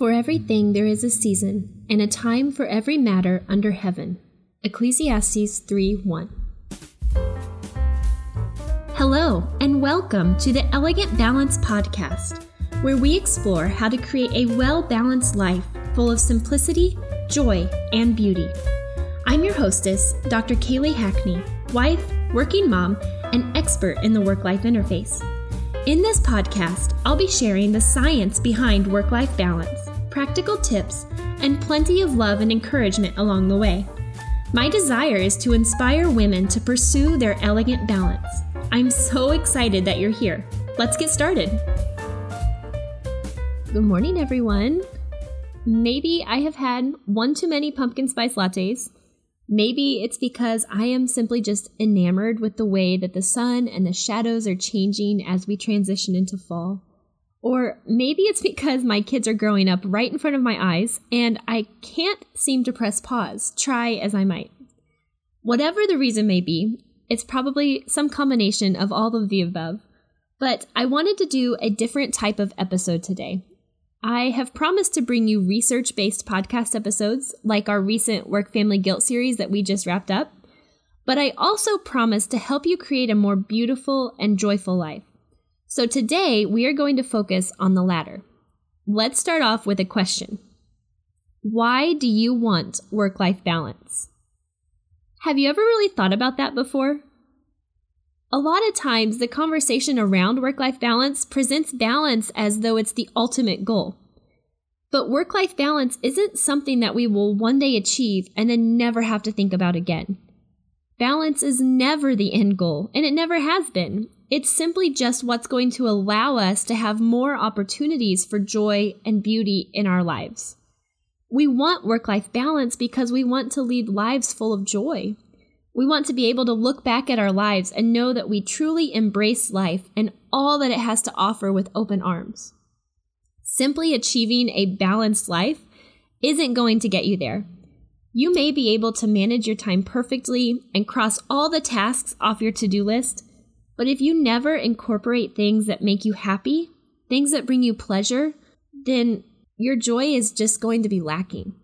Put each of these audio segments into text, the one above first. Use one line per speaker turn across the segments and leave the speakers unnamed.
For everything there is a season, and a time for every matter under heaven. Ecclesiastes 3 1. Hello, and welcome to the Elegant Balance Podcast, where we explore how to create a well balanced life full of simplicity, joy, and beauty. I'm your hostess, Dr. Kaylee Hackney, wife, working mom, and expert in the work life interface. In this podcast, I'll be sharing the science behind work life balance, practical tips, and plenty of love and encouragement along the way. My desire is to inspire women to pursue their elegant balance. I'm so excited that you're here. Let's get started. Good morning, everyone. Maybe I have had one too many pumpkin spice lattes Maybe it's because I am simply just enamored with the way that the sun and the shadows are changing as we transition into fall. Or maybe it's because my kids are growing up right in front of my eyes and I can't seem to press pause, try as I might. Whatever the reason may be, it's probably some combination of all of the above. But I wanted to do a different type of episode today. I have promised to bring you research based podcast episodes like our recent Work Family Guilt series that we just wrapped up, but I also promised to help you create a more beautiful and joyful life. So today we are going to focus on the latter. Let's start off with a question Why do you want work life balance? Have you ever really thought about that before? A lot of times, the conversation around work life balance presents balance as though it's the ultimate goal. But work life balance isn't something that we will one day achieve and then never have to think about again. Balance is never the end goal, and it never has been. It's simply just what's going to allow us to have more opportunities for joy and beauty in our lives. We want work life balance because we want to lead lives full of joy. We want to be able to look back at our lives and know that we truly embrace life and all that it has to offer with open arms. Simply achieving a balanced life isn't going to get you there. You may be able to manage your time perfectly and cross all the tasks off your to do list, but if you never incorporate things that make you happy, things that bring you pleasure, then your joy is just going to be lacking.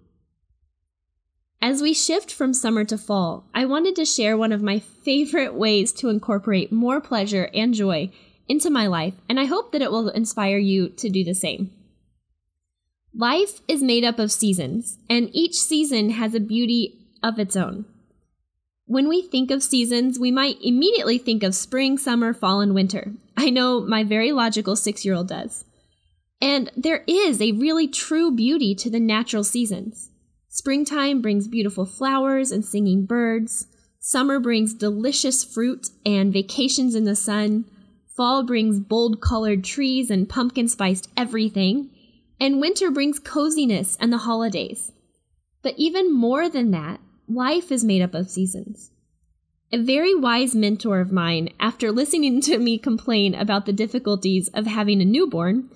As we shift from summer to fall, I wanted to share one of my favorite ways to incorporate more pleasure and joy into my life, and I hope that it will inspire you to do the same. Life is made up of seasons, and each season has a beauty of its own. When we think of seasons, we might immediately think of spring, summer, fall, and winter. I know my very logical six year old does. And there is a really true beauty to the natural seasons. Springtime brings beautiful flowers and singing birds. Summer brings delicious fruit and vacations in the sun. Fall brings bold colored trees and pumpkin spiced everything. And winter brings coziness and the holidays. But even more than that, life is made up of seasons. A very wise mentor of mine, after listening to me complain about the difficulties of having a newborn,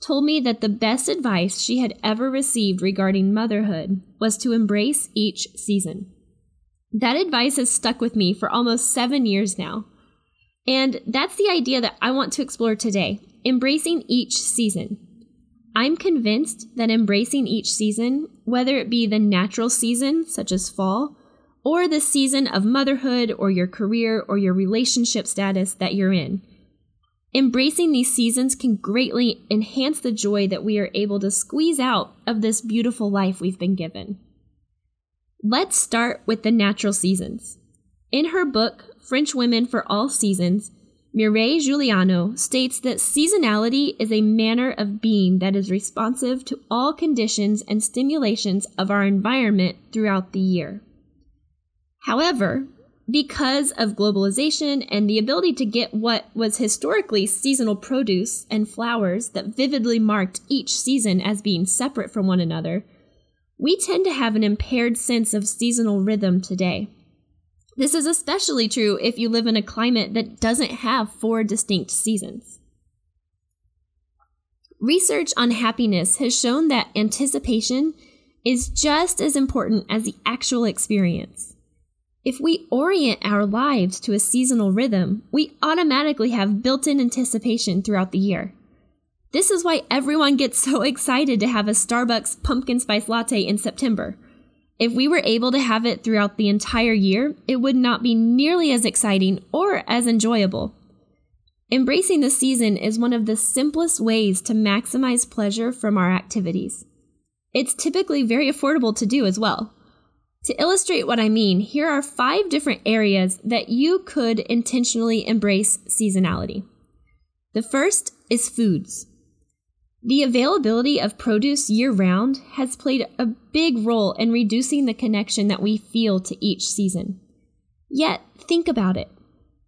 told me that the best advice she had ever received regarding motherhood was to embrace each season. That advice has stuck with me for almost seven years now. And that's the idea that I want to explore today embracing each season. I'm convinced that embracing each season, whether it be the natural season, such as fall, or the season of motherhood or your career or your relationship status that you're in, Embracing these seasons can greatly enhance the joy that we are able to squeeze out of this beautiful life we've been given. Let's start with the natural seasons. In her book, French Women for All Seasons, Mireille Guiliano states that seasonality is a manner of being that is responsive to all conditions and stimulations of our environment throughout the year. However, because of globalization and the ability to get what was historically seasonal produce and flowers that vividly marked each season as being separate from one another, we tend to have an impaired sense of seasonal rhythm today. This is especially true if you live in a climate that doesn't have four distinct seasons. Research on happiness has shown that anticipation is just as important as the actual experience. If we orient our lives to a seasonal rhythm, we automatically have built in anticipation throughout the year. This is why everyone gets so excited to have a Starbucks pumpkin spice latte in September. If we were able to have it throughout the entire year, it would not be nearly as exciting or as enjoyable. Embracing the season is one of the simplest ways to maximize pleasure from our activities. It's typically very affordable to do as well. To illustrate what I mean, here are five different areas that you could intentionally embrace seasonality. The first is foods. The availability of produce year round has played a big role in reducing the connection that we feel to each season. Yet, think about it.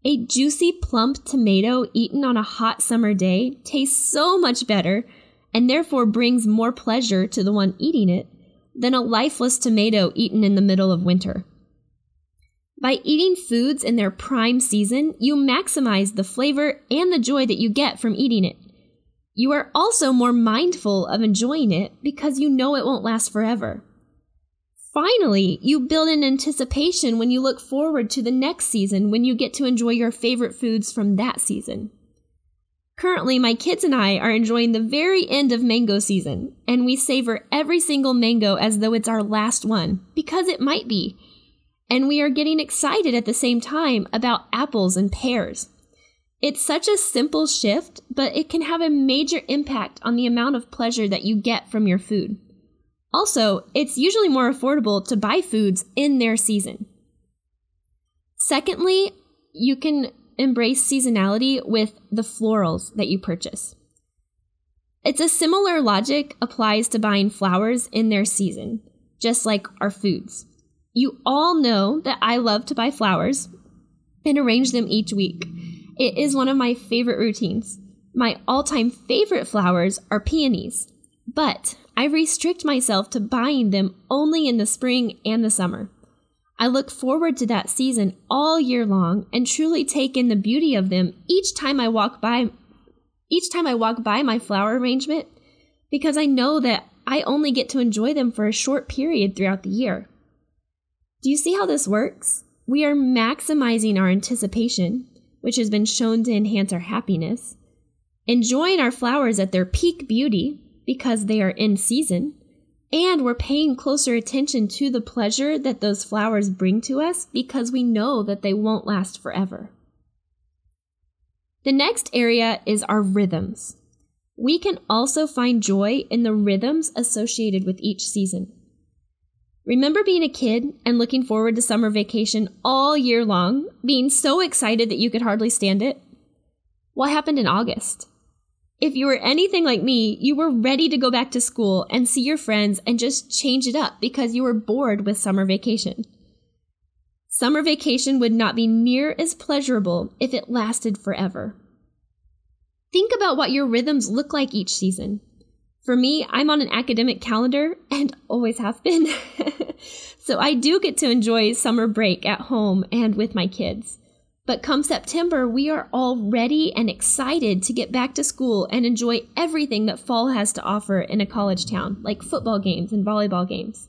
A juicy, plump tomato eaten on a hot summer day tastes so much better and therefore brings more pleasure to the one eating it than a lifeless tomato eaten in the middle of winter. By eating foods in their prime season, you maximize the flavor and the joy that you get from eating it. You are also more mindful of enjoying it because you know it won't last forever. Finally, you build an anticipation when you look forward to the next season when you get to enjoy your favorite foods from that season. Currently, my kids and I are enjoying the very end of mango season, and we savor every single mango as though it's our last one, because it might be. And we are getting excited at the same time about apples and pears. It's such a simple shift, but it can have a major impact on the amount of pleasure that you get from your food. Also, it's usually more affordable to buy foods in their season. Secondly, you can embrace seasonality with the florals that you purchase. It's a similar logic applies to buying flowers in their season, just like our foods. You all know that I love to buy flowers and arrange them each week. It is one of my favorite routines. My all time favorite flowers are peonies, but I restrict myself to buying them only in the spring and the summer. I look forward to that season all year long and truly take in the beauty of them each time I walk by each time I walk by my flower arrangement because I know that I only get to enjoy them for a short period throughout the year. Do you see how this works? We are maximizing our anticipation which has been shown to enhance our happiness, enjoying our flowers at their peak beauty because they are in season, and we're paying closer attention to the pleasure that those flowers bring to us because we know that they won't last forever. The next area is our rhythms. We can also find joy in the rhythms associated with each season. Remember being a kid and looking forward to summer vacation all year long, being so excited that you could hardly stand it? What happened in August? If you were anything like me, you were ready to go back to school and see your friends and just change it up because you were bored with summer vacation. Summer vacation would not be near as pleasurable if it lasted forever. Think about what your rhythms look like each season. For me, I'm on an academic calendar and always have been. so I do get to enjoy summer break at home and with my kids. But come September, we are all ready and excited to get back to school and enjoy everything that fall has to offer in a college town, like football games and volleyball games.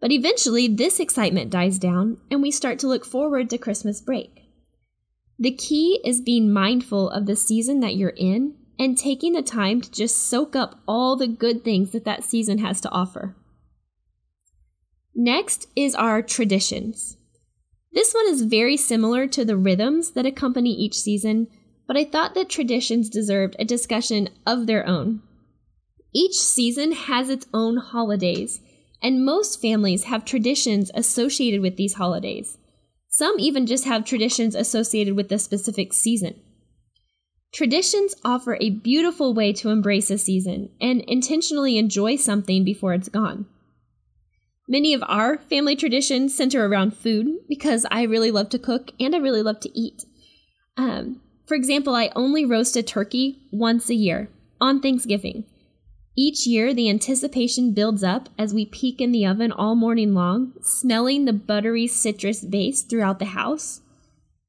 But eventually, this excitement dies down and we start to look forward to Christmas break. The key is being mindful of the season that you're in and taking the time to just soak up all the good things that that season has to offer. Next is our traditions. This one is very similar to the rhythms that accompany each season, but I thought that traditions deserved a discussion of their own. Each season has its own holidays, and most families have traditions associated with these holidays. Some even just have traditions associated with the specific season. Traditions offer a beautiful way to embrace a season and intentionally enjoy something before it's gone. Many of our family traditions center around food because I really love to cook and I really love to eat. Um, for example, I only roast a turkey once a year on Thanksgiving. Each year, the anticipation builds up as we peek in the oven all morning long, smelling the buttery citrus base throughout the house.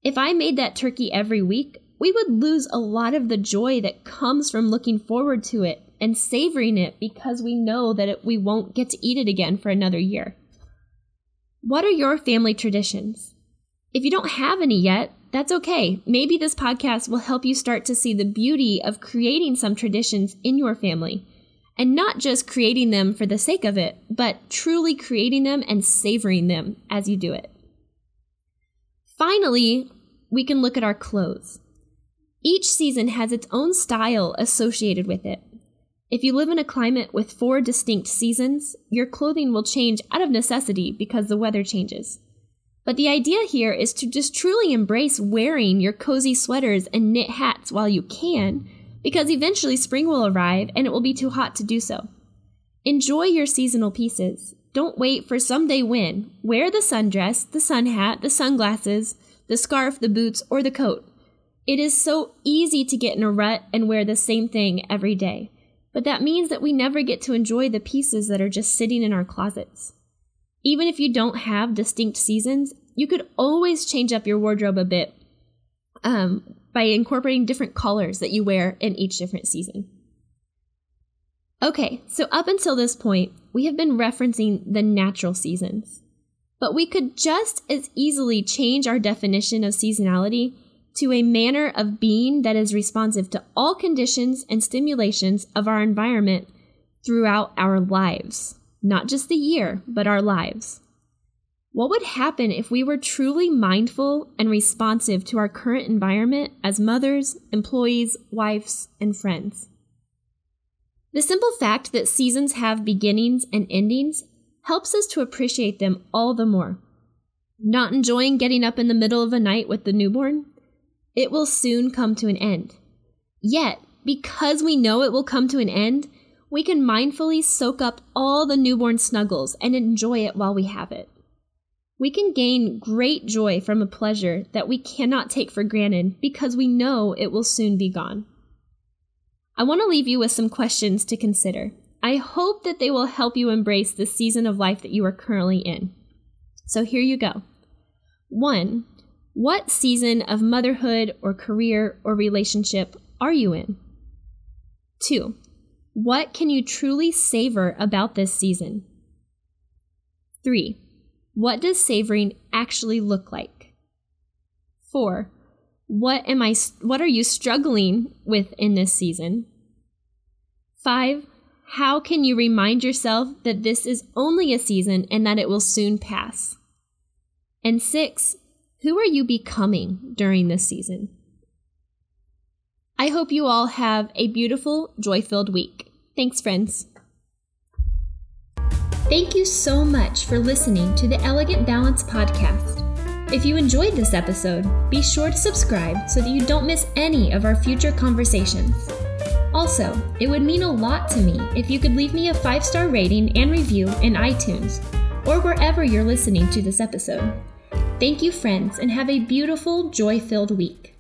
If I made that turkey every week, we would lose a lot of the joy that comes from looking forward to it and savoring it because we know that it, we won't get to eat it again for another year. What are your family traditions? If you don't have any yet, that's okay. Maybe this podcast will help you start to see the beauty of creating some traditions in your family. And not just creating them for the sake of it, but truly creating them and savoring them as you do it. Finally, we can look at our clothes. Each season has its own style associated with it. If you live in a climate with four distinct seasons, your clothing will change out of necessity because the weather changes. But the idea here is to just truly embrace wearing your cozy sweaters and knit hats while you can, because eventually spring will arrive and it will be too hot to do so. Enjoy your seasonal pieces. Don't wait for someday when. Wear the sundress, the sun hat, the sunglasses, the scarf, the boots, or the coat. It is so easy to get in a rut and wear the same thing every day, but that means that we never get to enjoy the pieces that are just sitting in our closets. Even if you don't have distinct seasons, you could always change up your wardrobe a bit um, by incorporating different colors that you wear in each different season. Okay, so up until this point, we have been referencing the natural seasons. But we could just as easily change our definition of seasonality to a manner of being that is responsive to all conditions and stimulations of our environment throughout our lives. Not just the year, but our lives. What would happen if we were truly mindful and responsive to our current environment as mothers, employees, wives, and friends? The simple fact that seasons have beginnings and endings helps us to appreciate them all the more. Not enjoying getting up in the middle of a night with the newborn? It will soon come to an end. Yet, because we know it will come to an end, we can mindfully soak up all the newborn snuggles and enjoy it while we have it. We can gain great joy from a pleasure that we cannot take for granted because we know it will soon be gone. I want to leave you with some questions to consider. I hope that they will help you embrace the season of life that you are currently in. So here you go. One, what season of motherhood or career or relationship are you in? Two, what can you truly savor about this season? Three, what does savoring actually look like? Four, what am I what are you struggling with in this season? 5. How can you remind yourself that this is only a season and that it will soon pass? And 6. Who are you becoming during this season? I hope you all have a beautiful, joy filled week. Thanks, friends. Thank you so much for listening to the Elegant Balance podcast. If you enjoyed this episode, be sure to subscribe so that you don't miss any of our future conversations. Also, it would mean a lot to me if you could leave me a five star rating and review in iTunes or wherever you're listening to this episode. Thank you, friends, and have a beautiful, joy filled week.